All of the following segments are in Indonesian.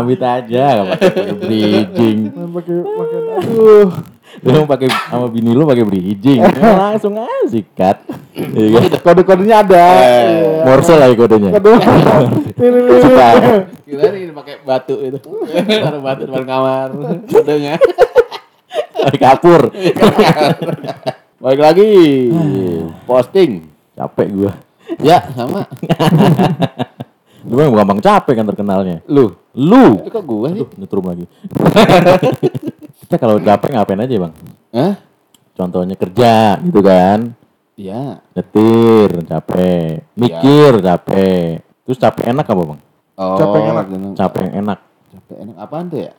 sambit aja, gak pakai bridging. Pakai pakai aduh. Lu pakai sama bini lu pakai bridging, Ya, langsung aja sikat. Iya kan? Kode-kodenya ada. Iya. Morse lagi kodenya. Kode. Suka. Gila nih pakai batu itu. Taruh batu depan kamar. Kodenya. Pakai kapur. Baik lagi. Posting. Capek gua. Ya, sama. Lu memang gampang capek kan terkenalnya. Lu. Lu. Itu kok gue sih? Aduh, nyetrum lagi. Kita kalau capek ngapain aja bang? Hah? Contohnya kerja gitu kan. Iya. Nyetir capek. Mikir capek. Terus capek enak apa bang? Oh, Capek yang enak. Capek yang enak. Capek enak apaan tuh ya?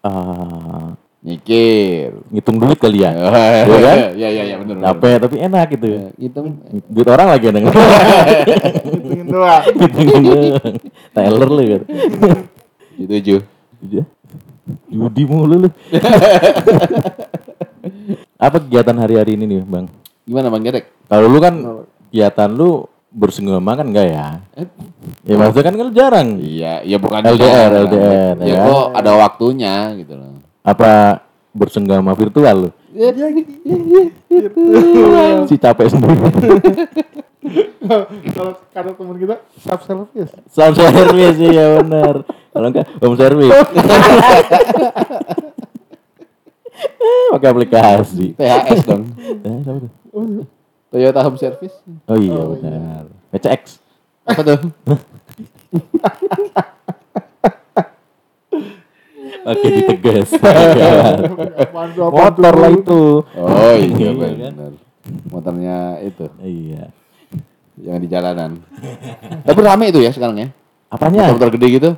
Ah, Mikir. ngitung duit kali ya. Iya kan? Iya, iya, iya, bener. Capek tapi enak gitu. Itu Duit orang lagi denger. Hitungin doang. Tyler lu kan. tujuh. Dia Judi mulu lu. Apa kegiatan hari-hari ini nih, Bang? Gimana Bang Gedek? Kalau lu kan kegiatan lu bersenggama kan enggak ya? Eh, Ya maksudnya kan kan lu jarang. Iya, ya bukan LDR, jarang. LDR, Ya ya. kok ada waktunya gitu loh. Apa bersenggama virtual lu? Ya, Si capek sendiri. Kalau kata teman kita self service. Self service ya benar. Kalau enggak home service. Pakai aplikasi. THS dong. Eh, siapa tuh? Toyota Home Service. Oh iya benar. PCX. Apa tuh? Oke ditegas. Motor lah itu. Oh iya Iya, kan? benar. Motornya itu Iya. yang di jalanan. Tapi rame itu ya sekarang ya. Apanya? Motor gede gitu.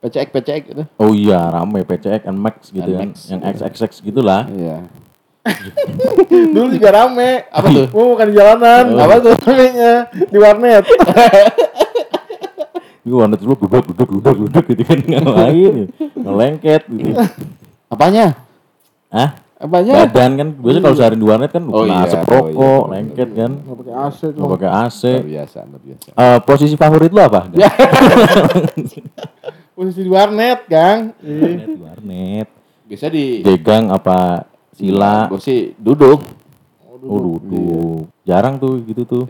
PCX PCX gitu. Oh iya rame PCX and Max gitu kan. Yang XXX gitulah. Iya. Dulu juga rame. Apa tuh? Oh, bukan di jalanan. Oh. Apa tuh ramenya? Di warnet. Gue warnet dulu duduk duduk duduk duduk gitu kan ngapain? Ngelengket gitu. Apanya? Hah? Apanya? Badan kan biasanya kalau sehari di warnet kan Oh kena iya, asap oh rokok, iya. lengket kan. Nggak pakai AC tuh. Nggak pakai AC. Biasa, biasa. Eh, posisi favorit lu apa? Ya. Posisi di warnet, Gang. Ih. Warnet, di warnet. Bisa di Degang apa sila? Gue sih duduk. Oh duduk. Jarang tuh gitu tuh.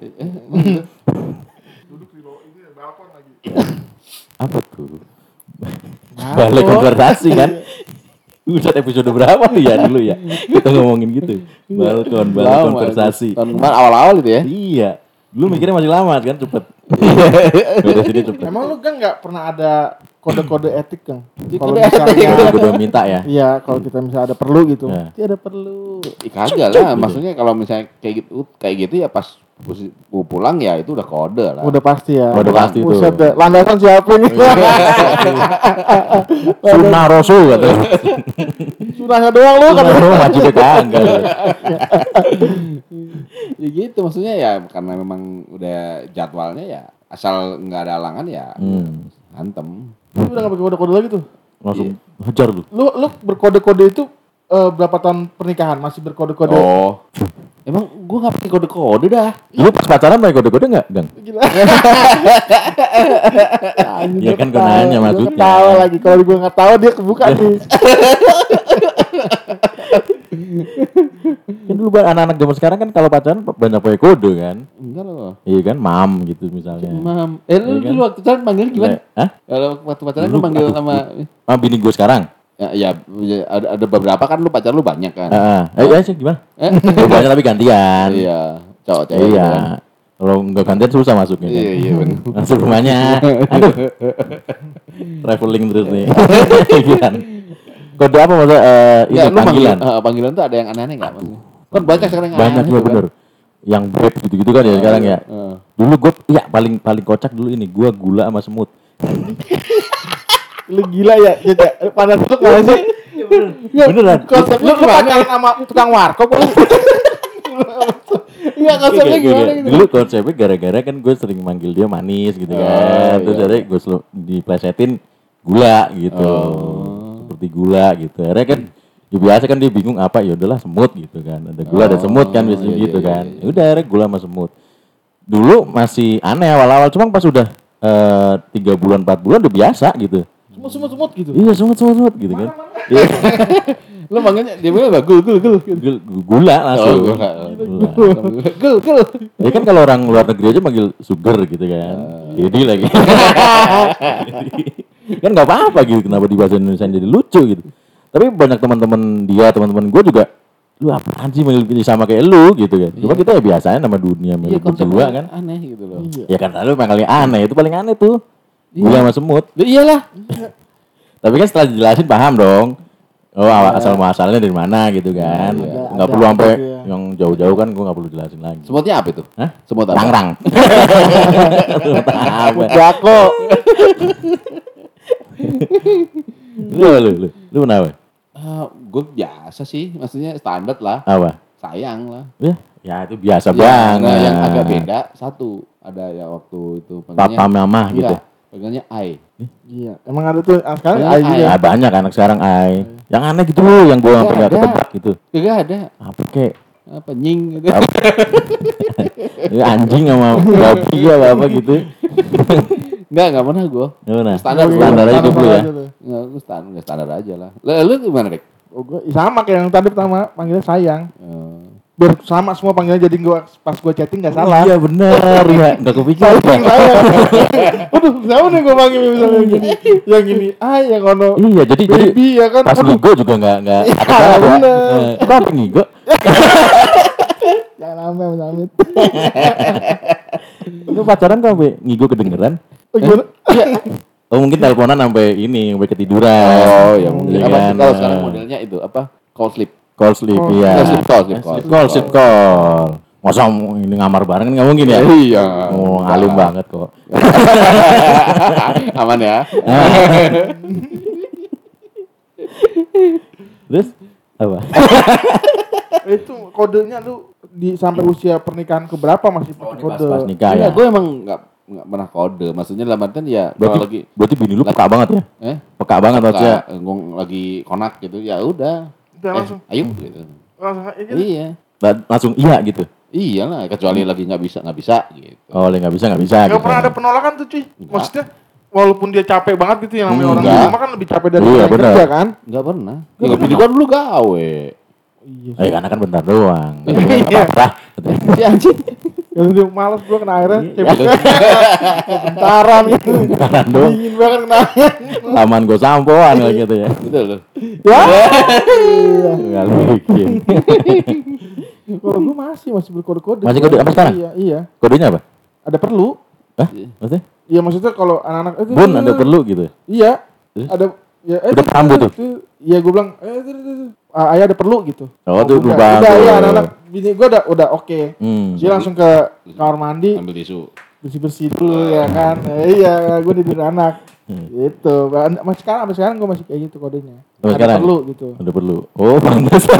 Duduk di bawah ini balkon lagi. Apa tuh? Balik konversasi kan? Udah episode berapa nih ya dulu ya? Kita ngomongin gitu. Balkon, balik Lama, konversasi. Tahun kemarin awal-awal itu ya. Iya. Dulu mikirnya masih lama kan cepet. Beda sini cepet. Emang lu kan nggak pernah ada kode-kode etik, Kang? Kalau Kode misalnya Gue udah minta ya. Iya, kalau kita misalnya ada perlu gitu. Ya. Tidak perlu. Ih, kagak lah, maksudnya kalau misalnya kayak gitu kayak gitu ya pas mau pulang ya itu udah kode lah. Udah pasti ya. Udah pasti tuh. Buset deh. Landasan siapa nih? Sunnah Rasul katanya. Sunahnya doang lu kan. Sunnah Rasul wajib kagak. ya gitu maksudnya ya karena memang udah jadwalnya ya asal nggak ada halangan ya Hmm. hantem. Lu udah gak pakai kode-kode lagi tuh. Langsung hajar lu. Lu lu berkode-kode itu eh, berapa tahun pernikahan masih berkode-kode? Oh. Emang gua nggak pakai kode-kode dah. Lu pas pacaran pakai kode-kode enggak, Gang? Gila. Ya kan gua nanya maksudnya. Tahu lagi kalau gua nggak tahu dia kebuka nih. Kan dulu anak-anak zaman sekarang kan kalau pacaran banyak pakai kode kan. Enggak loh. Iya kan, mam gitu misalnya. Mam. Eh lu Iya kan? dulu waktu pacaran panggil gimana? Hah? Kalau waktu pacaran lu manggil sama Ah, bini gue sekarang. Ya, ya, ya, ada, ada beberapa kan lu pacar lu banyak kan. Heeh. Eh, eh, sih gimana? Eh? Oh, banyak tapi gantian. Iya, cowok cewek. gitu kan. Iya. Kalau nggak gantian susah masuknya. kan. Iya, iya benar. Masuk rumahnya. Aduh. Traveling terus nih. Kode apa maksudnya? Eh, Enggak, lu panggilan. manggil, eh, panggilan tuh ada yang aneh-aneh maksudnya? Kan banyak sekarang yang Banyak aneh juga tuh kan. bener. Yang bread gitu-gitu kan ya sekarang ya. Dulu gue, ya paling paling kocak dulu ini. Gue gula sama semut. Lu gila ya, Jaja. Pada tuh kalau sih. Ya, Beneran. Konsep lu lu pacaran sama tukang warkop lu. Iya, konsepnya gimana gitu? Dulu konsepnya gara-gara kan gue sering manggil dia manis gitu kan. Oh, Terus iya. akhirnya gue selalu diplesetin gula gitu. Oh. Seperti gula gitu. Akhirnya kan ya biasa kan dia bingung apa ya udahlah semut gitu kan. Ada gula ada Oh, semut kan biasanya iya, gitu iya, kan. iya, iya. Ya Udah akhirnya gula sama semut. Dulu masih aneh awal-awal cuma pas udah eh, tiga bulan empat bulan udah biasa gitu. Semut semut semut gitu. Iya semut semut semut gitu kan. Iya. Lo manggilnya dia bilang apa? Gul gul gul. Gul- Gula langsung. Oh, gula. Gula. Gul gul. Ya kan kalau orang luar negeri aja manggil sugar gitu kan. Jadi lagi. kan nggak apa-apa gitu kenapa di bahasa Indonesia jadi lucu gitu. Tapi banyak teman-teman dia, teman-teman gue juga lu apaan sih manggil gini sama kayak lu gitu kan. Cuma kita ya biasanya nama dunia Iya manggil berdua kan. aneh gitu loh. Ya kan lalu manggilnya aneh, itu paling aneh tuh. Gula sama semut. Ya iyalah. Tapi kan setelah dijelasin paham dong. Oh awal asal muasalnya dari mana gitu kan. Ada- Nggak ada perlu sampai ya. yang jauh-jauh kan gue nggak perlu jelasin lagi. Semutnya apa itu? Hah? Semut apa? Rangrang. Apa? Jako. lu lu lu lu kenapa? gue biasa sih, maksudnya standar lah. Apa? Sayang lah. Ya, ya itu biasa Ya, banget. nah, yang agak beda satu ada ya waktu itu Papa mama gitu. Enggak, panggilnya Ai. Iya, emang ada tuh ah, sekarang Iya, ai ai. juga. Ya banyak anak sekarang ay. Yang aneh gitu loh, yang gua sampai ada. ketebak gitu. Gak ada. Apa kek? Apa nying gitu. Ya, anjing sama babi apa apa gitu. Enggak, enggak pernah gue. Gimana? Standar gua. standar aja hidup lu ya. Enggak, gue standar, enggak standar aja lah. Lah, Lu gimana, Dik? Oh, gua sama kayak yang tadi pertama panggilnya sayang. Eh, Biar sama semua panggilannya jadi gua pas gua chatting nggak salah. Iya bener ya, nggak kepikiran. Sayang sayang. Waduh, siapa nih gua panggil misalnya yang gini, yang gini, ah yang ono Iya, jadi jadi baby ya kan. pas Waduh, ngigo juga nggak nggak ada Iya, bener. Eh, Kok apa ngigo? jangan sampai Mas Amit. Lu pacaran kok sampai ngigo kedengeran? Oh, gimana? Oh mungkin teleponan sampai ini, sampai ketiduran. Oh, ya mungkin. Iya Apa kan? kalau sekarang modelnya itu apa? Call sleep. Call sleep, Oh, iya. Call sleep call, sleep call. Sleep call, sleep call. Masa ini ngamar bareng kan nggak mungkin ya? Iya. Oh, alim banget kok. Aman ya. Terus apa? itu kodenya tuh di sampai usia pernikahan ke berapa masih pakai kode? Pas nikah ya. Enggak, gue emang enggak enggak pernah kode. Maksudnya dalam artian ya Berarti, lagi berarti bini lu peka banget ya? eh Peka banget maksudnya. gue lagi konak gitu ya udah. Udah Eh, langsung. ayo gitu. Langsung aja. Iya. Lan- Langsung iya gitu. Iya lah, kecuali lagi nggak bisa nggak bisa gitu. Oh, le nggak bisa nggak bisa. Gak gitu. pernah ada penolakan tuh cuy. Maksudnya walaupun dia capek banget gitu yang namanya orang di rumah kan lebih capek dari Iya, yang benar. kerja kan? Nggak pernah. Ya bini gua dulu gawe. Iya. Eh karena kan bentar doang. Iya. Apa? Si anjing. Yang dia males gua kena airnya. Iya. Bentaran gitu. Bentaran doang. Dingin banget kena air. Laman gue sampoan kayak gitu ya. Betul loh. Ya. Nggak bikin. Kalau gua masih masih berkode-kode. Masih kode apa sekarang? Iya, iya. Kodenya apa? Ada perlu. Hah? Maksudnya? Iya maksudnya kalau anak-anak eh, Bun ada perlu gitu. Iya. Terus? Ada ya Udah paham tuh? itu- Iya gua bilang eh Ah, ayah ada perlu gitu. Oh, tuh udah, bagus. Udah iya anak-anak bini gua udah udah oke. Hmm. Dia langsung ke kamar mandi, Ambil tisu. bersih-bersih dulu ya kan. Eh, iya, gue tidur anak. Hmm. Gitu. Ba- Masih sekarang sampai sekarang gue masih kayak gitu kodenya. Sampai Ada sekarang? perlu gitu. Udah perlu. Oh, pantas.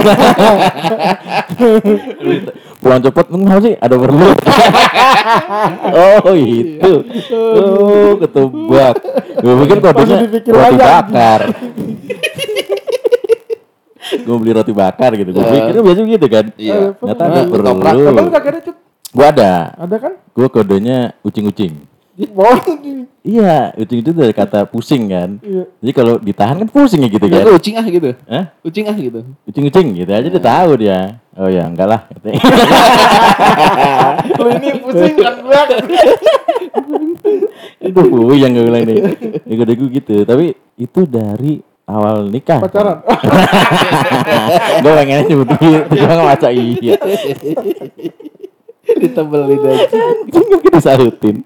Pulang cepet, enggak sih? Ada perlu. oh, itu. Oh, ketebak. Gue pikir kodenya roti bakar. gue beli roti bakar gitu. Gue Eh. pikir biasa gitu kan. Iya. Ternyata ada Eh, ketoprak. perlu. Abang udah ada? Gue ada. Ada kan? Gue kodenya ucing-ucing. Iya, ucing itu dari kata pusing kan. Iya. Jadi kalau ditahan kan pusing ya gitu Ya, kan. lu ucing ah gitu. Hah? Ucing ah gitu. Ucing-ucing gitu aja dia tahu dia. Oh ya, enggak lah. Lu ini pusing kan gue. itu yang gue bilang nih. Ego ego gitu. Tapi itu dari awal nikah. Pacaran. gue pengennya nyebut gitu. Cuma ngaca iya. Ditebelin aja. Nggak kita sahutin.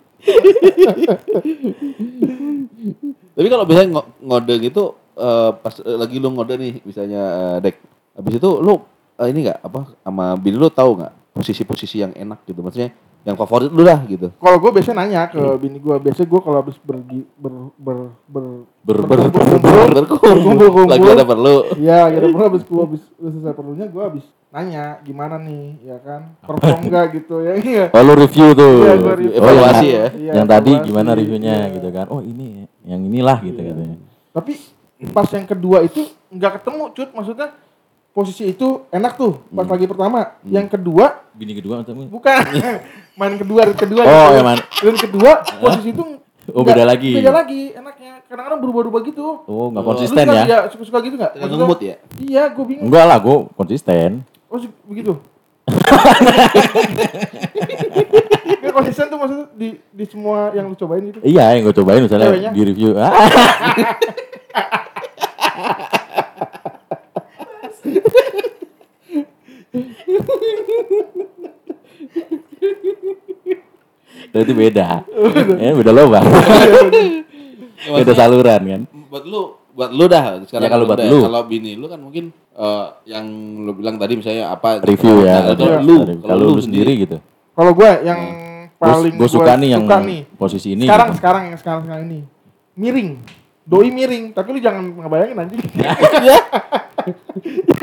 Tapi kalau biasanya ngo- ngode gitu eh, pas eh, lagi lu ngode nih misalnya eh, dek. Habis itu lu eh, ini enggak apa sama bini lu tahu nggak posisi-posisi yang enak gitu. Maksudnya yang favorit lu lah gitu. Kalau gue biasanya nanya ke bini gue, biasanya gue kalau habis pergi ber ber ber Ber ber berkumpul, Berkumpul. Lagi ada perlu. Iya, gitu pernah habis gue habis selesai perlunya gue habis nanya gimana nih, ya kan? Perform enggak gitu ya? Iya. Oh lu review tuh. Iya, gua review. Oh, yang, Evaluasi ya. Iya, yang tadi evaluasi. gimana reviewnya Iya. gitu kan. Oh ini yang inilah gitu katanya. Tapi pas yang kedua itu nggak ketemu, cut. Maksudnya posisi itu enak tuh pas lagi pertama. Yang kedua Bini kedua atau bukan main kedua, ring kedua. Oh, gitu. ya, man. Ring kedua posisi itu Oh beda lagi. Beda lagi enaknya. Kadang-kadang berubah-ubah gitu. Oh nggak Oh. konsisten Lu suka- ya? Iya, suka-suka gitu nggak? Mood ya. Iya, gue bingung. Enggak lah, gue konsisten. Oh, begitu. Nggak konsisten tuh maksudnya di di semua yang lu cobain gitu. Iya, yang gue cobain misalnya Ceweknya? di review. Ah, Berarti beda. Ya, beda lubang. beda saluran kan. buat lu buat lu dah sekarang Ya, kalau buat lu. kalau bini lu kan mungkin eh, yang lu bilang tadi misalnya apa Review ya. Nah, kalau Iya. lu Kalau lu sendiri gitu. Kalau gue yang paling Gue suka nih yang suka nih. posisi ini. sekarang gitu. sekarang yang sekarang sekarang ini miring doi miring tapi lu jangan ngebayangin anjing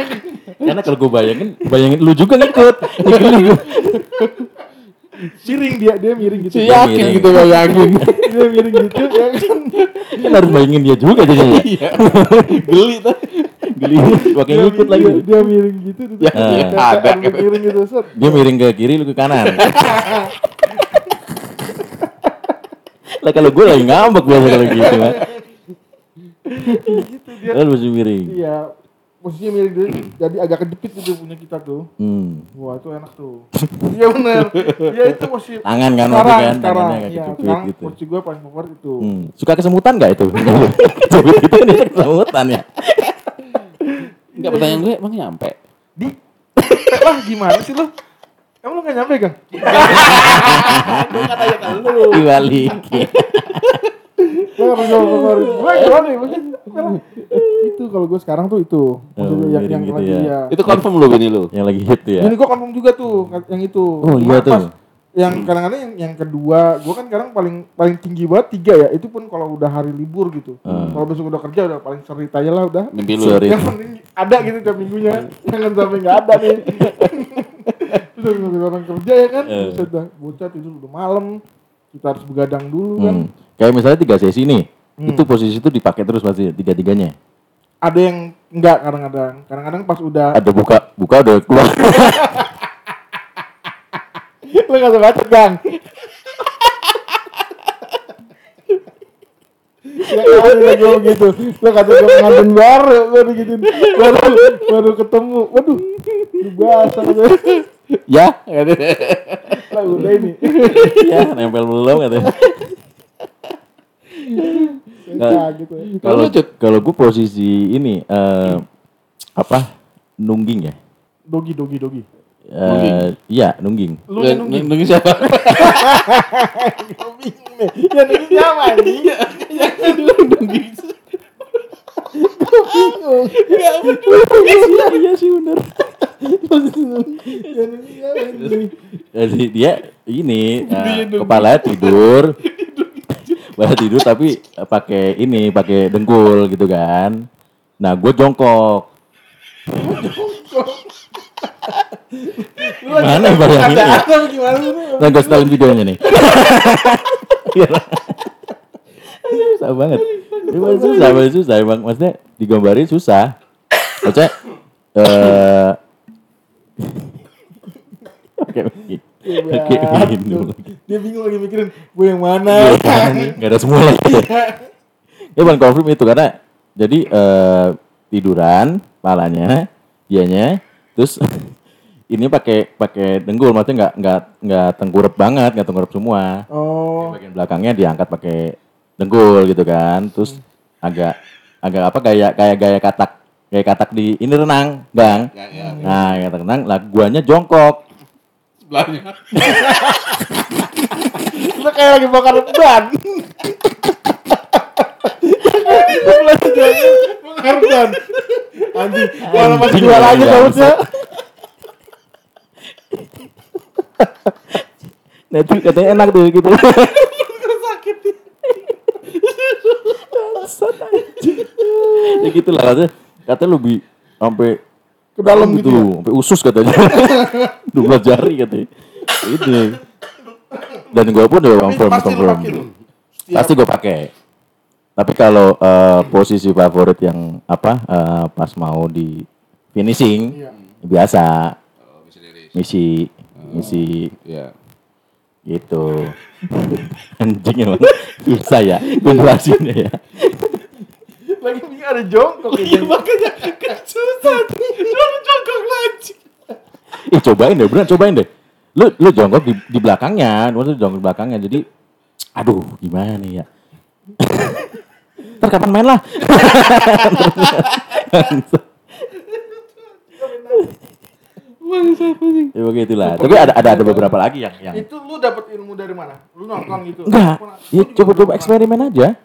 Karena kalau gue bayangin, bayangin lu juga ngikut. Miring dia dia miring gitu Si dia yakin gitu bayangin. miring gitu ya kan kan harus bayangin dia juga jadinya. Iya. geli tuh Geli, pakai dia, ngikut dia, lagi. dia miring gitu Ya, dia ada. harus miring gitu set Dia miring ke kiri, lu ke kanan. lah kalau gue lagi ngambek biasa kalau gitu kan. gitu dia Lalu mesti miring. iya posisinya miring dia, jadi agak kejepit gitu punya kita tuh Hmm. wah itu enak tuh iya bener iya itu posisi Tangan kan sekarang kan, sekarang tangannya agak iya kejepit sekarang gitu. posisi gue paling favorit itu Hmm. Suka kesemutan gak itu? Kejepit itu kan dia kesemutan ya. Enggak pertanyaan gue emang nyampe di lah gimana sih lu emang lu gak nyampe kan gue favorit. Gue ya itu kalau gue sekarang tuh itu. Maksudnya yang, yang gitu lagi ya. ya. Itu confirm lu bini lu? Yang lagi hit ya. ini gue confirm juga tuh yang itu. Oh, iya tuh. pas yang kadang-kadang yang, yang kedua gue kan kadang paling paling tinggi banget tiga ya. Itu pun kalau udah hari libur gitu. Hmm. kalau besok udah kerja udah paling serit aja lah udah. Mimpi lu. Sorry. yang penting ada gitu tiap minggunya. Jangan sampai nggak ada nih. Terus udah orang kerja ya kan Eh. terus udah bocah tidur udah malam kita harus begadang dulu kan Hmm. Kayak misalnya tiga sesi nih, Hmm. itu posisi itu dipakai terus pasti tiga-tiganya. ada yang enggak kadang-kadang kadang-kadang pas udah Ada buka, buka udah keluar. lu nggak usah bacot gang Ya kan udah gue begitu Lu kata gue pengantin baru Gue digituin Baru, baru ketemu Waduh Udah basah ya, Lah udah ini ya nempel belum katanya. Nah, gitu. Ya Kalau kalau gue posisi ini eh apa? Nungging ya? Dogi, dogi, dogi. Eh, iya nungging. Lu yang nungging? nunggu siapa? Bingung nih. Ya nungging siapa anjing Iya sih benar. Ya nungging siapa anjing Jadi dia ini eh, kepala tidur, kepala tidur tapi eh, pakai ini pakai dengkul gitu kan. Nah gue jongkok. Mana bayangin ya? nih Nah, gue setelin videonya nih. susah banget. Emang susah, emang susah. Emang maksudnya digambarin susah. Maksudnya, eh Oke, oke. Oke, begini. Dia bingung lagi mikirin Gue yang mana Iya nggak ada semua lagi. Ya bang konfirm itu karena jadi eh, tiduran palanya, dianya, terus ini pakai pakai dengkul, maksudnya nggak nggak nggak tengkurap banget, nggak tengkurap semua. Oh Bagian belakangnya diangkat pakai dengkul gitu kan, terus agak agak apa kayak kayak gaya katak kayak katak di ini renang, bang. ya, ya. Nah, kayak renang, lah guanya jongkok. sebelahnya Lu kayak lagi bakar ban Bakar ban Anjing Kalau masih jual lagi harusnya Nah itu katanya enak tuh gitu. Sakit ya gitu lah katanya. Katanya lebih sampai Ke dalam gitu ya sampai usus katanya. 12 jari katanya. Itu. Dan gue pun udah Tapi confirm confirm. Pasti gue pakai. Tapi kalau eh, posisi favorit yang apa eh, pas mau di finishing Iya. biasa oh, bisa diri misi misi ya Gitu. Anjing emang susah ya konsentrasinya ya. Lagi mikir ada jongkok Iya gitu. makanya kan susah. Lu jongkok lagi. Ih cobain deh, beneran cobain deh. Lu lu jongkok di, di belakangnya, maksudnya jongkok di belakangnya. Jadi aduh gimana nih ya. Ntar kapan main lah? ya begitulah. Tapi ada ada ada beberapa lagi yang yang Itu lu dapat ilmu dari mana? Lu nonton gitu? enggak. Ya lu coba-coba eksperimen aja.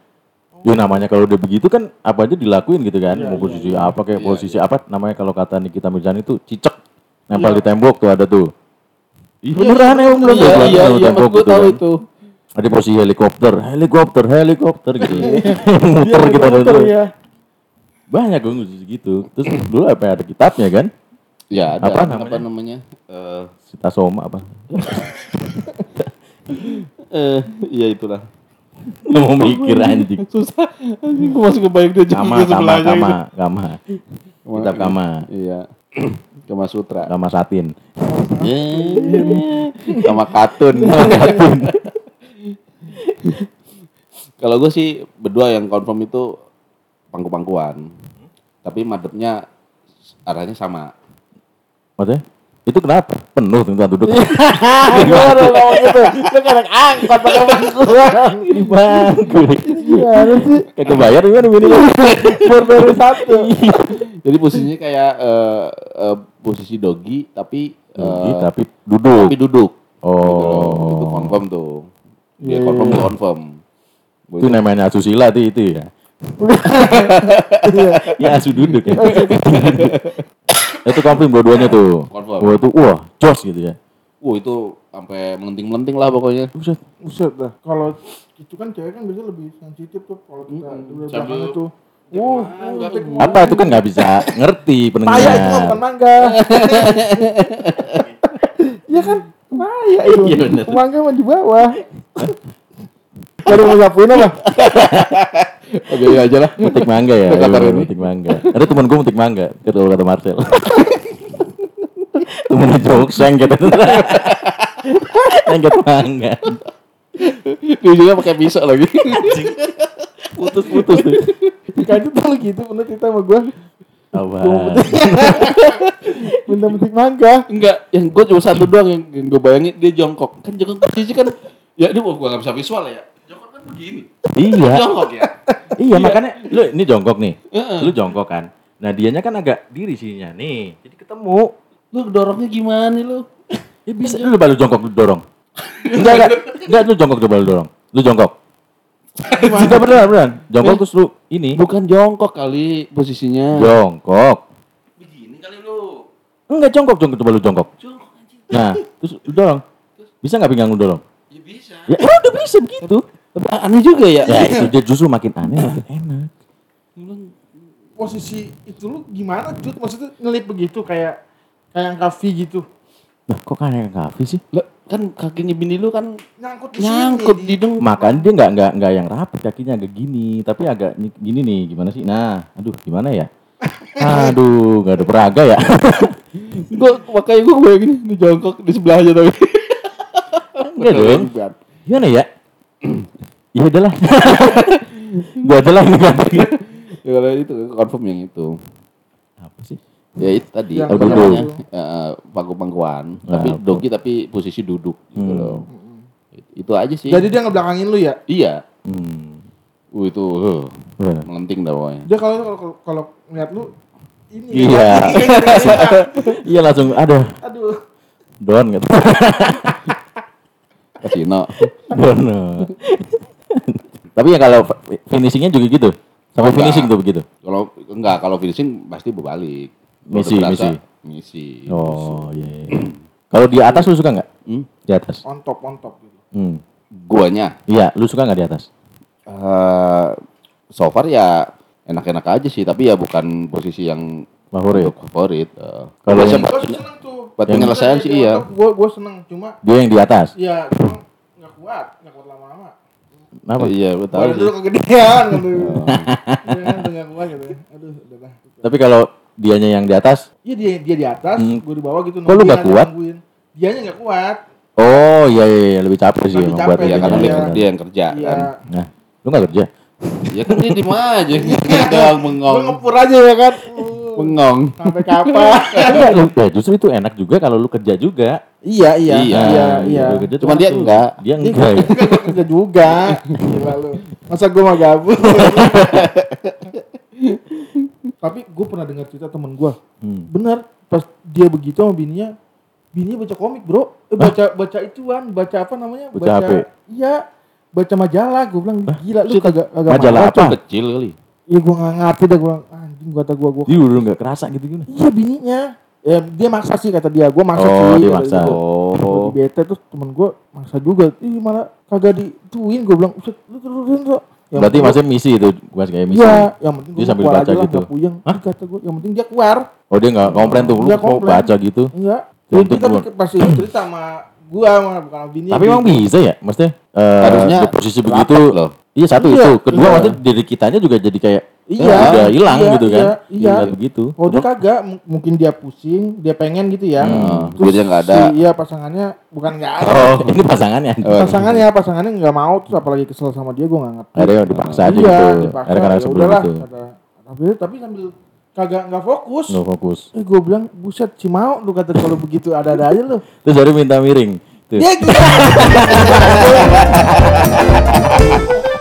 Ya namanya kalau udah begitu kan apa aja dilakuin gitu kan. Iya, Mau iya, posisi iya. apa kayak Iya, posisi apa namanya kalau kata Nikita Mirzani itu cicek. Nempel Iya. di tembok tuh ada tuh. Ih, Iya, beneran iya, emang belum Iya tuh, iya nempel iya tembok gitu tahu kan. itu. Ada posisi helikopter, helikopter, helikopter gitu. Muter Iya, kita tuh. ya. Banyak gue gitu. Terus dulu apa ada kitabnya kan? Ya ada Apa apa namanya? namanya? Eh Sita Soma apa? eh iya itulah. Lu mau mikir anjing. Susah. Anjing gue masih kebayang dia Kama, jongkok kama, sebelahnya kama, gitu. kama. Kitab kama, Iya. Kama Sutra. kama satin. Eh, Sama katun. Kalau gue sih berdua yang confirm itu pangku-pangkuan. Tapi madepnya arahnya sama. Maksudnya? Itu kenapa? Penuh tempat duduk. Gimana ngomong gitu? Lu kadang angkot pakai bangkuan. Ini bangku. Gimana sih? Kayak kebayar gimana ini? Baru satu. Jadi posisinya kayak eh, eh, posisi dogi tapi eh, Dogi, tapi duduk. tapi duduk. Gitu loh. Oh. Itu confirm tuh. Dia Iya, confirm iya, dia iya. confirm. Itu namanya asusila tuh itu ya. ya asu duduk ya. Itu confirm dua-duanya tuh. Confirm. Wah itu wah jos gitu ya. Wah itu sampai melenting-melenting lah pokoknya. Buset. Buset dah. Kalau itu kan cewek kan biasanya lebih sensitif tuh kalau kita Sambil- belakang itu. Wuh, Apa itu kan nggak bisa ngerti Paya itu mah pendengar. bukan mangga. Iya kan? Paya itu. Iya, bener. Mangga mah di bawah. Baru mau nyapuin apa? Oke iya aja lah. Metik mangga ya. Metik mangga. Ada temen gue metik mangga. Kata kata Marcel. Temennya jokseng gitu. Lengket mangga. Dia juga pakai pisau lagi. Putus-putus tuh. Kan itu tuh gitu bener kita sama gua. Apa? Minta metik mangga. Enggak, yang gue cuma satu doang yang, yang gue bayangin dia jongkok. Kan jongkok posisi kan ya ini gue gak bisa visual ya. Begini. Iya. Jongkok ya. Iya makanya lu ini jongkok nih. Heeh. Lu jongkok kan. Nah dianya kan agak diri sininya nih. Jadi ketemu. Lu dorongnya gimana lu? Ya bisa lu coba lu jongkok lu dorong. Enggak enggak. Enggak lu jongkok coba lu dorong. Lu jongkok. Tidak beneran beneran. Jongkok Eh? terus lu ini. Bukan jongkok kali posisinya. Jongkok. Begini kali lu. Enggak jongkok jongkok coba lu jongkok. Jongkok anjing. Nah, terus lu dorong. Bisa nggak pinggang lu dorong? Ya bisa. Ya udah bisa begitu. Aneh juga ya. Ya itu dia justru makin aneh makin enak. Posisi itu lu gimana? Maksudnya ngelip begitu kayak kayak yang kafe gitu. Nah, kok kayak kafe sih? Lah, kan kakinya bini lu kan Nyangkut di nyangkut sini. di deng. Makanya dia nggak nggak nggak yang rapi kakinya agak gini, tapi agak ni- gini nih gimana sih? Nah, aduh gimana ya? Aduh, nggak ada peraga ya? Gue makanya gue bayangin ini jongkok di sebelahnya tapi. Enggak dong. Gimana ya? ya udahlah. Gua aja lah yang ganti. Ya kalau itu confirm yang itu. Apa sih? Ya itu tadi Yang apa duduk. namanya? Eh, pangku-pangkuan. Nah, tapi oke. dogi tapi posisi duduk gitu Hmm. loh. Itu aja sih. Jadi dia ngebelakangin lu ya? iya. Hmm. Uh, itu huh, Gimana? melenting dah pokoknya. Dia kalau kalau kalau ngeliat lu ini Iya. ya, Iya langsung aduh, aduh don gitu. Kasino. Don. Tapi ya kalau finishingnya juga gitu. Sampai Enggak. finishing tuh begitu. Kalau enggak kalau finishing pasti berbalik. Misi, misi. Misi. Oh iya. iya. Kalau di atas lu suka nggak? Hmm? Di atas. on top on top gitu. Hmm. Guanya Iya, lu suka nggak di atas? eh so far ya enak-enak aja sih, tapi ya bukan posisi yang Favorit. favorit. eh. Kalau yang- seneng tuh. buat penyelesaian sih iya. Gue gue seneng cuma Dia yang di atas. ya cuma nggak kuat nggak kuat lama-lama. Kenapa? Iya, gue tahu dulu kegedean gitu. Dia udah nggak kuat gitu. ya. Aduh udah dah. Tapi kalau dianya yang di atas, Iya dia dia di atas, Hmm. gue di bawah gitu. Kok lu aja, kuat? nungguin. Dianya nggak kuat. Oh iya iya, iya. lebih capek sih Lebih emang buat capek, Ya karena dia, Iya. dia yang kerja Iya. kan. Nah, lu nggak kerja? Ya kan dia di aja gitu doang Gue bengong. ngepur aja ya kan. Bengong. Sampai kapan? Ya justru itu enak juga kalau lu kerja juga. Iya, iya, Iya. iya, iya. Kerja Cuman dia enggak. Dia Ini enggak ya. gue kerja juga. Gila lu. Masa gue mah gabut. Tapi gue pernah dengar cerita temen gue. Hmm. Bener, pas dia begitu sama bininya, bininya baca komik bro. Eh, baca baca ituan, baca apa namanya? Baca HP? Iya, baca majalah. Gue bilang gila lu kagak kagak Majalah apa? Cok." Kecil kali. Iya gue gak ngerti dah gue bilang anjing kata gue gue. Dia udah nggak kerasa gitu gimana? Iya bininya. Ya, dia maksa sih kata dia. Gue maksa Oh, sih. dia maksa. gitu. Oh. Lagi bete terus temen gue maksa juga. Ih malah kagak dituin. Gue bilang, "Uset, lu turunin kok. Yang Berarti masih misi itu, gua kayak misi. Iya, yang penting Dia sambil keluar baca aja lah, gitu. puyeng. Hah? Kata gue, yang penting dia keluar. Oh dia nggak komplain tuh, lu komplain. baca gitu. Enggak. Yang Itu penting tapi keluar. pas dia cerita sama gua sama bukan sama bini. Tapi emang bisa ya, maksudnya eh, Harusnya di posisi begitu. loh. Iya satu Iya, itu, kedua iya. maksudnya diri kitanya juga jadi kayak Iya, eh, udah hilang iya, gitu kan. iya, iya. Begitu. Oh dia kagak, M- mungkin dia pusing, dia pengen gitu ya. Hmm, Terus duitnya nggak ada. si- iya pasangannya bukan nggak ada. Oh, ini pasangannya. Oh. Pasangannya, pasangannya nggak mau terus apalagi kesel sama dia, gua nggak ngerti. Akhirnya dipaksa aja iya, gitu. dipaksa. Akhirnya karena ya sebelum udahlah, itu. kata, tapi, tapi sambil kagak nggak fokus. No fokus. Eh gue bilang, buset si mau lu kata kalau begitu ada-ada aja lu. Terus baru minta miring. Tuh. Dia gitu.